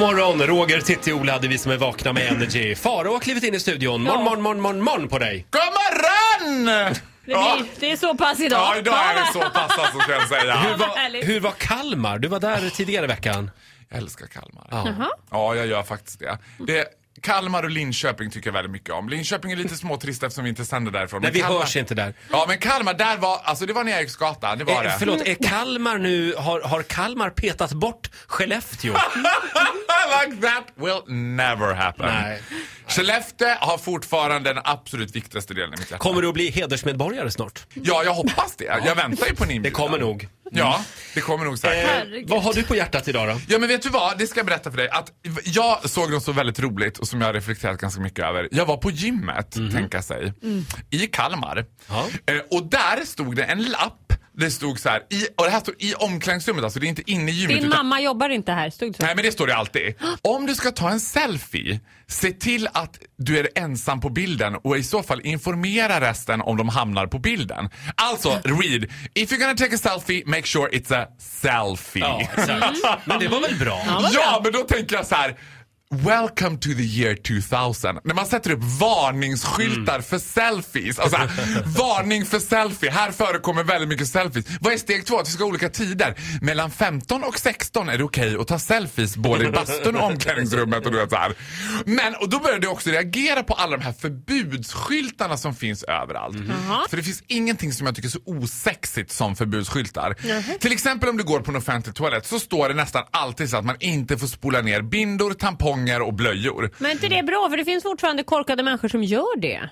morgon, Roger, Titti, Ola hade vi som är vakna med Energy. Farao har klivit in i studion. Morgon, morgon, morgon, morgon, morgon på dig. God morgon! Det, blir, det är så pass idag. Ja, idag är det så pass alltså, ska jag säga. Hur vad var, härligt. hur var Kalmar? Du var där tidigare i veckan. Jag älskar Kalmar. Ja. Ja, jag gör faktiskt det. det. Kalmar och Linköping tycker jag väldigt mycket om. Linköping är lite småtrist eftersom vi inte sänder därifrån. Nej, vi Kalmar... hörs inte där. Ja, men Kalmar, där var, alltså det var en Eriksgata, det var Eh, det. förlåt, är Kalmar nu, har, har Kalmar petat bort Skellefteå? like that will never happen. Nej. Skellefteå har fortfarande den absolut viktigaste delen i mitt hjärta. Kommer du att bli hedersmedborgare snart? Ja, jag hoppas det. Jag väntar ju på en Det inbjudan. kommer nog. Ja, det kommer nog säkert. Eh, vad har du på hjärtat idag då? Ja men vet du vad, det ska jag berätta för dig. Att jag såg något så väldigt roligt och som jag har reflekterat ganska mycket över. Jag var på gymmet, tänka sig, i Kalmar. Ja. Eh, och där stod det en lapp. Det stod så här, i, och det här stod i omklädningsrummet, alltså det är inte inne i gymmet. Din utan- mamma jobbar inte här, stod det så? Nej men det står det alltid. Om du ska ta en selfie, se till att du är ensam på bilden och i så fall informera resten om de hamnar på bilden. Alltså, read. If you're gonna take a selfie, make sure it's a selfie. Ja, exakt. Men det var väl bra? Ja, men då tänker jag så här. Welcome to the year 2000. När man sätter upp varningsskyltar för selfies. Alltså, varning för selfie. Här förekommer väldigt mycket selfies. Vad är steg två? Att vi ska ha olika tider. Mellan 15 och 16 är det okej att ta selfies både i bastun och omklädningsrummet. Och du vet, så här. Men, och då började jag också reagera på alla de här förbudsskyltarna som finns överallt. För det finns ingenting som jag tycker är så osexigt som förbudsskyltar. Till exempel om du går på en offentlig toalett så står det nästan alltid så att man inte får spola ner bindor, tamponger och blöjor. Men inte det är bra, för det finns fortfarande korkade människor som gör det.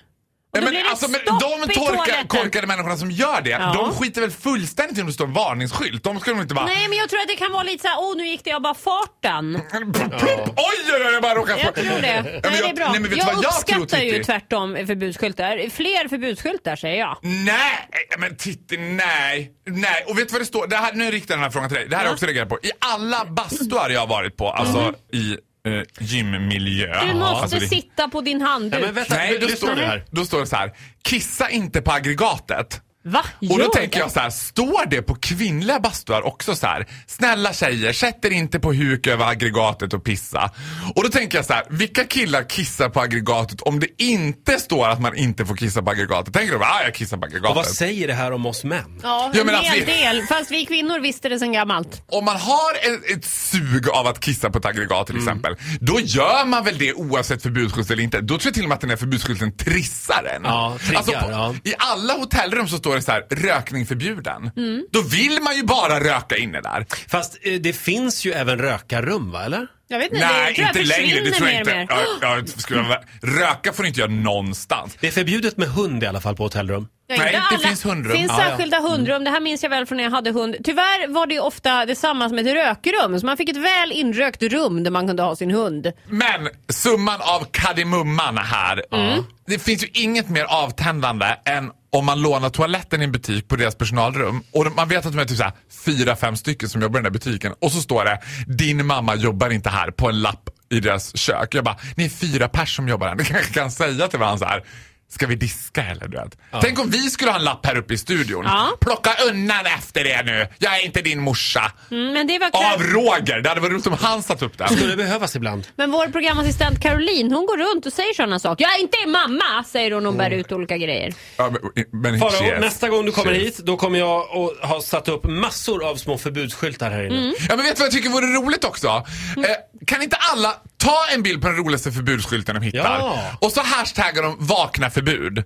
Då men det alltså, men de torka, korkade människorna som gör det, Ja. de skiter väl fullständigt i om det står en varningsskylt. De ska de inte bara... Nej, men jag tror att det kan vara lite så här, åh nu gick det av bara farten. Plopp, Oj, oj, oj, jag bara råkade Jag tror det. Nej, men det jag- är bra. nej, men vet jag vad jag tror, uppskattar ju tvärtom förbudsskyltar. Fler förbudsskyltar säger jag. Nej, men Titti, nej. Nej, och vet du vad det står? Det här, nu riktar jag den här frågan till dig. Det här har jag också reagerat på. I alla bastuar jag har varit på, alltså i eh, gymmiljö. Du måste alltså, det- sitta på din handduk. Ja, men vänta, Nej, då står, det det, här. då står det så här. Kissa inte på aggregatet. Va? Och då Gör tänker jag så här, står det på kvinnliga bastuar också så här? Snälla tjejer, sätt er inte på huk över aggregatet och pissa. Och då tänker jag så här, vilka killar kissar på aggregatet om det inte står att man inte får kissa på aggregatet? Tänker de, ah jag kissar på Och aggregatet. vad säger det här om oss män? Ja, en men hel vi- del. Fast vi kvinnor visste det sen gammalt. Om man har ett, ett sug av att kissa på ett aggregat till exempel, då gör man väl det oavsett förbudsskylt eller inte. Då tror jag till och med att den här förbudsskylten trissar en. Alltså, Ja, triggar, ja. I alla hotellrum så står det så här, rökning förbjuden. Mm. Då vill man ju bara röka inne där. Fast eh, det finns ju även rökarrum va, eller? Jag vet inte, Nej, det tror inte jag längre. Det tror jag inte. mer. Ja, ja, skulle jag, vara- röka får du inte göra någonstans. Det är förbjudet med hund i alla fall på hotellrum. Ja, Nej, inte det finns hundrum. Det finns särskilda hundrum. Det här minns jag väl från när jag hade hund. Tyvärr var det ofta detsamma som ett rökrum. Så man fick ett väl inrökt rum där man kunde ha sin hund. Men summan av kardemumman här. Mm. Det finns ju inget mer avtändande än om man lånar toaletten i en butik på deras personalrum och man vet att de är typ så här fyra, fem stycken som jobbar i den där butiken och så står det din mamma jobbar inte här på en lapp i deras kök. Jag bara, ni är fyra pers som jobbar här. Ni kanske kan säga till varandra så här. Ska vi diska eller du vet? Tänk om vi skulle ha en lapp här uppe i studion. Ja. Plocka undan efter det nu. Jag är inte din morsa. Mm, men, det var Av Roger. Det hade varit roligt om han satt upp den. Skulle behövas ibland. men vår programassistent Caroline hon går runt och säger sådana saker. Jag är inte mamma, säger hon och hon bär ut olika grejer. Ja, men, cheers. nästa gång du kommer Cheers. hit, då kommer jag att ha satt upp massor av små förbudsskyltar här inne. Ja men vet du vad jag tycker vore roligt också? Eh, kan inte alla ta en bild på den roligaste förbudsskylten de hittar? Ja. Och så hashtaggar de vakna förbud.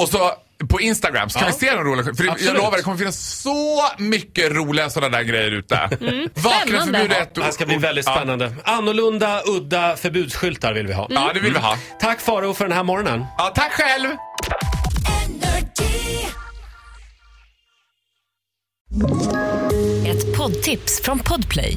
Och så på Instagram så kan Ja. vi se de roliga För jag Absolut. lovar, det kommer finnas så mycket roliga sådana där grejer ute. Vakna Spännande. förbud ett Det här ska bli väldigt spännande. Annorlunda, udda förbudsskyltar vill vi ha. Ja, ja det vill vi ha. Tack Farao för den här morgonen. Ja, tack själv! Ett poddtips från Podplay.